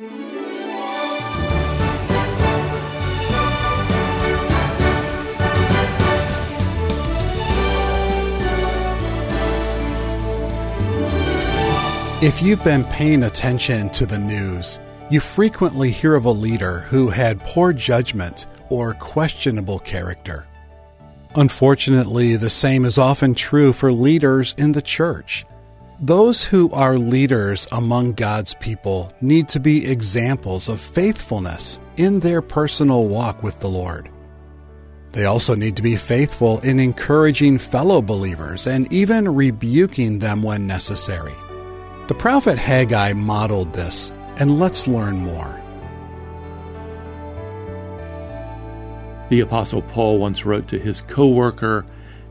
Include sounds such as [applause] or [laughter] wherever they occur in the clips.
If you've been paying attention to the news, you frequently hear of a leader who had poor judgment or questionable character. Unfortunately, the same is often true for leaders in the church. Those who are leaders among God's people need to be examples of faithfulness in their personal walk with the Lord. They also need to be faithful in encouraging fellow believers and even rebuking them when necessary. The prophet Haggai modeled this, and let's learn more. The Apostle Paul once wrote to his co worker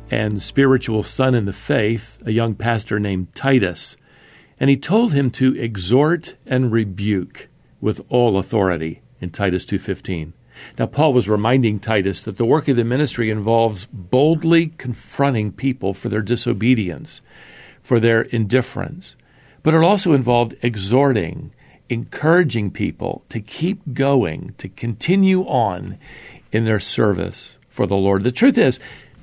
and spiritual son in the faith, a young pastor named Titus, and he told him to exhort and rebuke with all authority in Titus 2:15. Now Paul was reminding Titus that the work of the ministry involves boldly confronting people for their disobedience, for their indifference, but it also involved exhorting, encouraging people to keep going, to continue on in their service for the Lord. The truth is,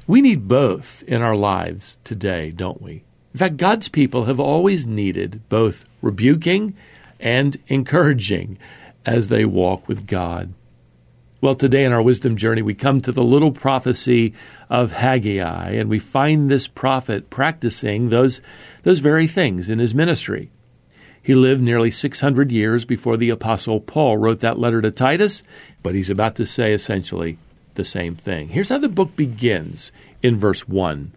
we need both in our lives today, don't we? In fact, God's people have always needed both rebuking and encouraging as they walk with God. Well, today in our wisdom journey, we come to the little prophecy of Haggai, and we find this prophet practicing those, those very things in his ministry. He lived nearly 600 years before the Apostle Paul wrote that letter to Titus, but he's about to say essentially the same thing. Here's how the book begins in verse 1.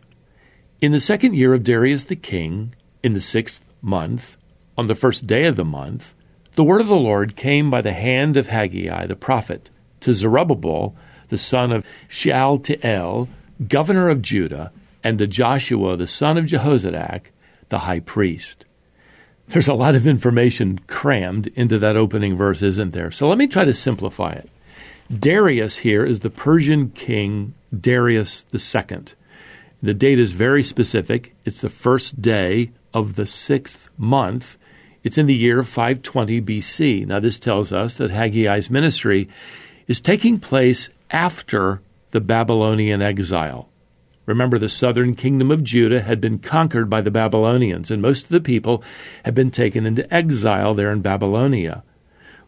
In the second year of Darius the king, in the sixth month, on the first day of the month, the word of the Lord came by the hand of Haggai the prophet to Zerubbabel, the son of Shealtiel, governor of Judah, and to Joshua, the son of Jehozadak, the high priest. There's a lot of information crammed into that opening verse, isn't there? So let me try to simplify it. Darius here is the Persian king Darius II. The date is very specific. It's the first day of the sixth month. It's in the year 520 BC. Now, this tells us that Haggai's ministry is taking place after the Babylonian exile. Remember, the southern kingdom of Judah had been conquered by the Babylonians, and most of the people had been taken into exile there in Babylonia.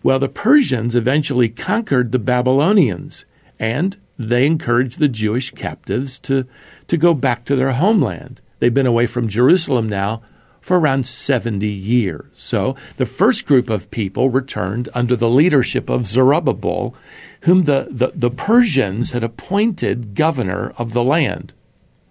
Well, the Persians eventually conquered the Babylonians, and they encouraged the Jewish captives to, to go back to their homeland. They've been away from Jerusalem now for around 70 years. So the first group of people returned under the leadership of Zerubbabel, whom the, the, the Persians had appointed governor of the land.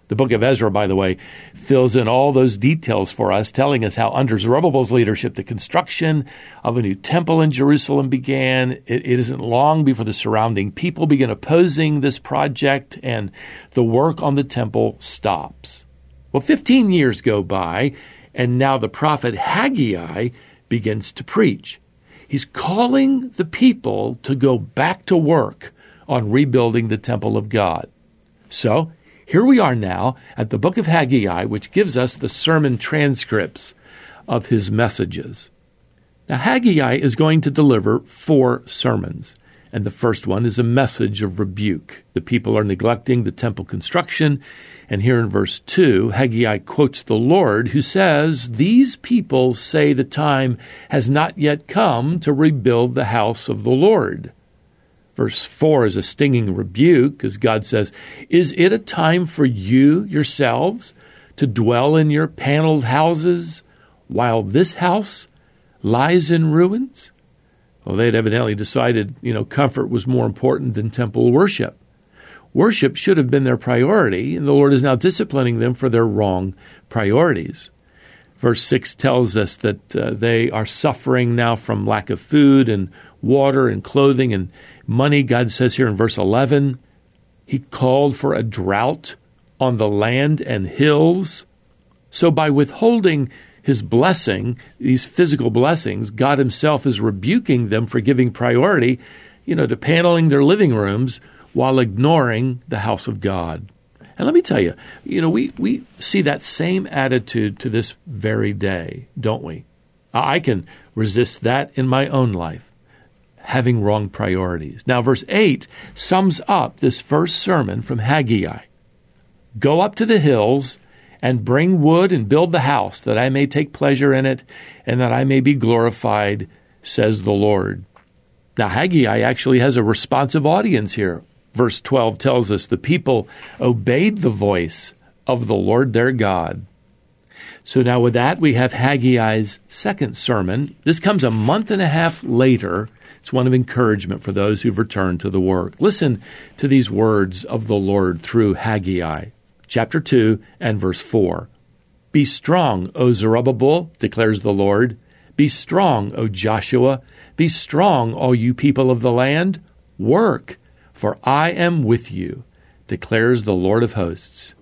The book of Ezra, by the way, fills in all those details for us, telling us how under Zerubbabel's leadership, the construction of a new temple in Jerusalem began. It, it isn't long before the surrounding people begin opposing this project, and the work on the temple stops. Well, 15 years go by, and now the prophet Haggai begins to preach. He's calling the people to go back to work on rebuilding the temple of God. So, here we are now at the book of Haggai, which gives us the sermon transcripts of his messages. Now, Haggai is going to deliver four sermons, and the first one is a message of rebuke. The people are neglecting the temple construction, and here in verse 2, Haggai quotes the Lord, who says, These people say the time has not yet come to rebuild the house of the Lord. Verse 4 is a stinging rebuke, as God says, Is it a time for you yourselves to dwell in your paneled houses while this house lies in ruins? Well, they'd evidently decided, you know, comfort was more important than temple worship. Worship should have been their priority, and the Lord is now disciplining them for their wrong priorities. Verse 6 tells us that uh, they are suffering now from lack of food and water and clothing and money. God says here in verse 11, He called for a drought on the land and hills. So by withholding His blessing, these physical blessings, God Himself is rebuking them for giving priority, you know, to paneling their living rooms while ignoring the house of God. And let me tell you, you know, we, we see that same attitude to this very day, don't we? I can resist that in my own life, having wrong priorities. Now, verse 8 sums up this first sermon from Haggai Go up to the hills and bring wood and build the house, that I may take pleasure in it, and that I may be glorified, says the Lord. Now, Haggai actually has a responsive audience here. Verse 12 tells us the people obeyed the voice of the Lord their God. So now, with that, we have Haggai's second sermon. This comes a month and a half later. It's one of encouragement for those who've returned to the work. Listen to these words of the Lord through Haggai chapter 2 and verse 4. Be strong, O Zerubbabel, declares the Lord. Be strong, O Joshua. Be strong, all you people of the land. Work, for I am with you, declares the Lord of hosts.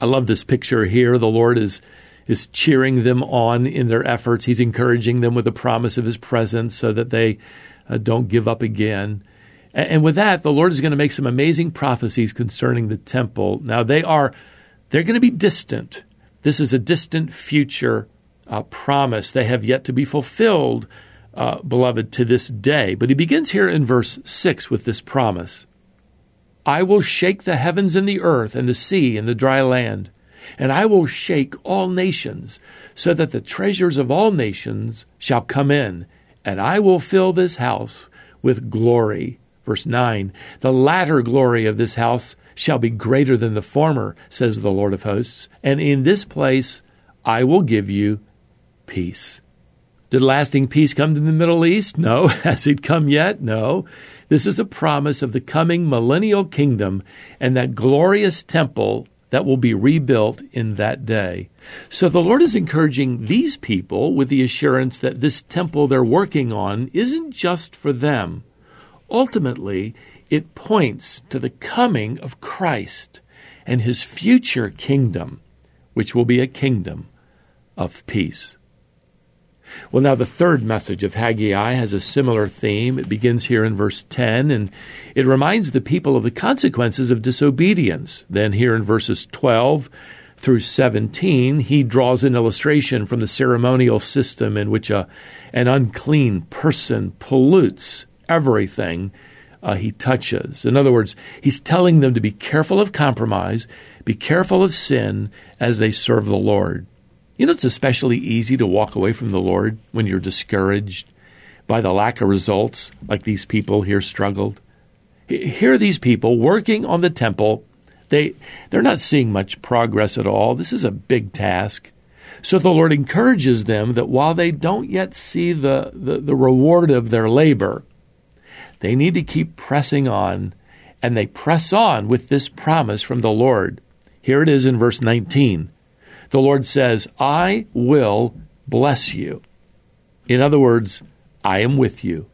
I love this picture here. The Lord is is cheering them on in their efforts. He's encouraging them with the promise of his presence so that they uh, don't give up again. And with that, the Lord is going to make some amazing prophecies concerning the temple. Now they are they're going to be distant. This is a distant future uh, promise. They have yet to be fulfilled, uh, beloved, to this day. But he begins here in verse 6 with this promise I will shake the heavens and the earth and the sea and the dry land, and I will shake all nations, so that the treasures of all nations shall come in, and I will fill this house with glory. Verse 9 The latter glory of this house shall be greater than the former, says the Lord of hosts, and in this place I will give you peace. Did lasting peace come to the Middle East? No. [laughs] Has it come yet? No. This is a promise of the coming millennial kingdom and that glorious temple that will be rebuilt in that day. So the Lord is encouraging these people with the assurance that this temple they're working on isn't just for them ultimately, it points to the coming of Christ and his future kingdom, which will be a kingdom of peace. Well, now the third message of Haggai has a similar theme. It begins here in verse 10, and it reminds the people of the consequences of disobedience. Then, here in verses 12 through 17, he draws an illustration from the ceremonial system in which a, an unclean person pollutes everything uh, he touches. In other words, he's telling them to be careful of compromise, be careful of sin as they serve the Lord. You know, it's especially easy to walk away from the Lord when you're discouraged by the lack of results, like these people here struggled. Here are these people working on the temple. They, they're not seeing much progress at all. This is a big task. So the Lord encourages them that while they don't yet see the, the, the reward of their labor, they need to keep pressing on, and they press on with this promise from the Lord. Here it is in verse 19. The Lord says, I will bless you. In other words, I am with you.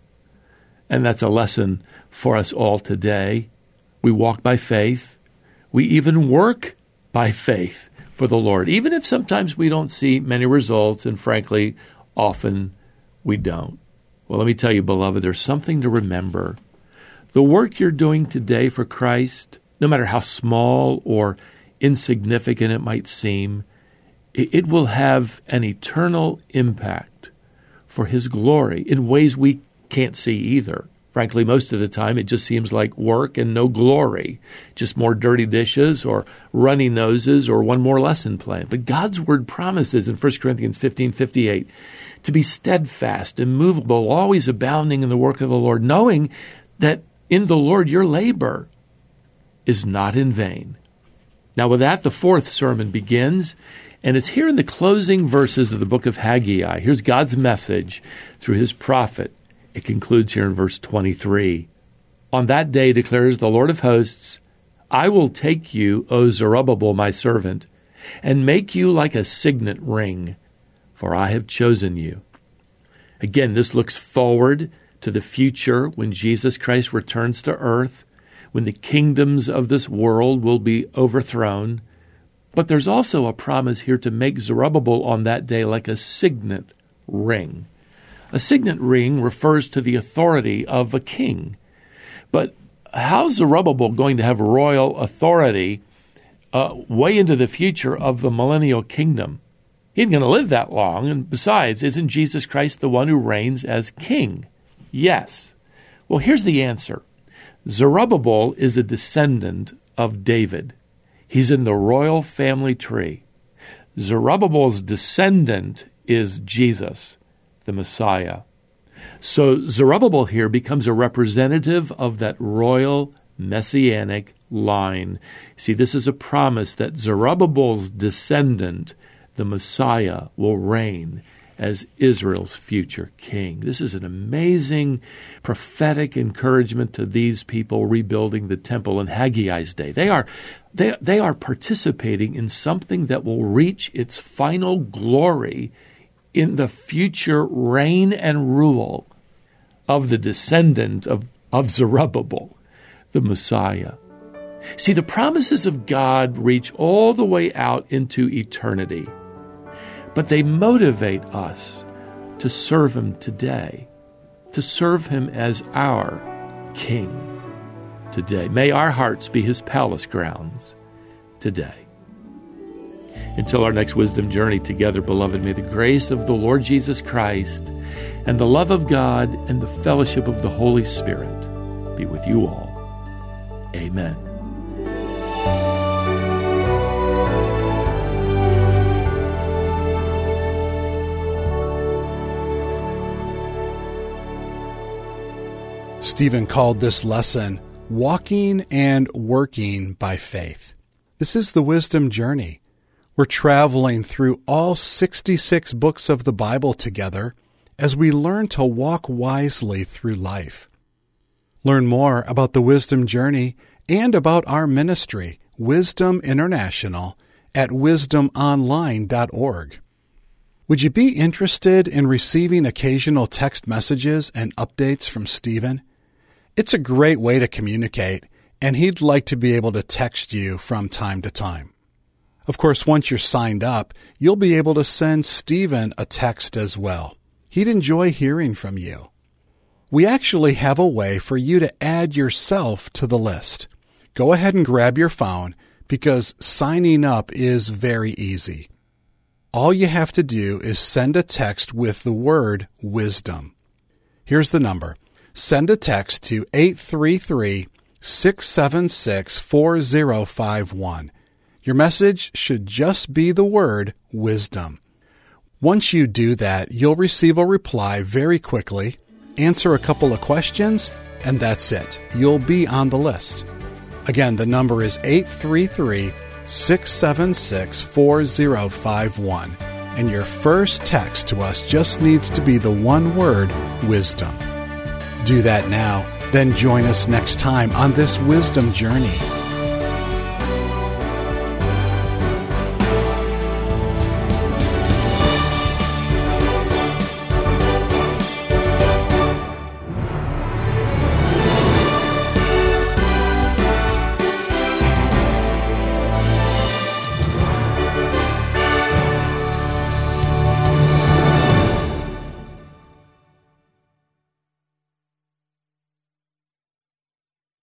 And that's a lesson for us all today. We walk by faith. We even work by faith for the Lord, even if sometimes we don't see many results, and frankly, often we don't. Well, let me tell you, beloved, there's something to remember. The work you're doing today for Christ, no matter how small or insignificant it might seem, it will have an eternal impact for His glory in ways we can't see either. Frankly, most of the time it just seems like work and no glory, just more dirty dishes or runny noses or one more lesson plan. But God's word promises in 1 Corinthians 15 58 to be steadfast, immovable, always abounding in the work of the Lord, knowing that in the Lord your labor is not in vain. Now, with that, the fourth sermon begins, and it's here in the closing verses of the book of Haggai. Here's God's message through his prophet. It concludes here in verse 23. On that day, declares the Lord of hosts, I will take you, O Zerubbabel, my servant, and make you like a signet ring for I have chosen you. Again, this looks forward to the future when Jesus Christ returns to earth, when the kingdoms of this world will be overthrown. But there's also a promise here to make Zerubbabel on that day like a signet ring. A signet ring refers to the authority of a king. But how's Zerubbabel going to have royal authority uh, way into the future of the millennial kingdom? He ain't going to live that long. And besides, isn't Jesus Christ the one who reigns as king? Yes. Well, here's the answer Zerubbabel is a descendant of David, he's in the royal family tree. Zerubbabel's descendant is Jesus, the Messiah. So Zerubbabel here becomes a representative of that royal messianic line. See, this is a promise that Zerubbabel's descendant, the Messiah, will reign as Israel's future king. This is an amazing prophetic encouragement to these people rebuilding the temple in Haggai's day. They are they, they are participating in something that will reach its final glory in the future reign and rule of the descendant of, of Zerubbabel, the Messiah. See, the promises of God reach all the way out into eternity, but they motivate us to serve Him today, to serve Him as our King today. May our hearts be His palace grounds today. Until our next wisdom journey together, beloved, may the grace of the Lord Jesus Christ and the love of God and the fellowship of the Holy Spirit be with you all. Amen. Stephen called this lesson Walking and Working by Faith. This is the wisdom journey. We're traveling through all 66 books of the Bible together as we learn to walk wisely through life. Learn more about the wisdom journey and about our ministry, Wisdom International, at wisdomonline.org. Would you be interested in receiving occasional text messages and updates from Stephen? It's a great way to communicate, and he'd like to be able to text you from time to time. Of course, once you're signed up, you'll be able to send Stephen a text as well. He'd enjoy hearing from you. We actually have a way for you to add yourself to the list. Go ahead and grab your phone because signing up is very easy. All you have to do is send a text with the word wisdom. Here's the number. Send a text to 833 676 4051. Your message should just be the word wisdom. Once you do that, you'll receive a reply very quickly, answer a couple of questions, and that's it. You'll be on the list. Again, the number is 833 676 4051. And your first text to us just needs to be the one word wisdom. Do that now, then join us next time on this wisdom journey.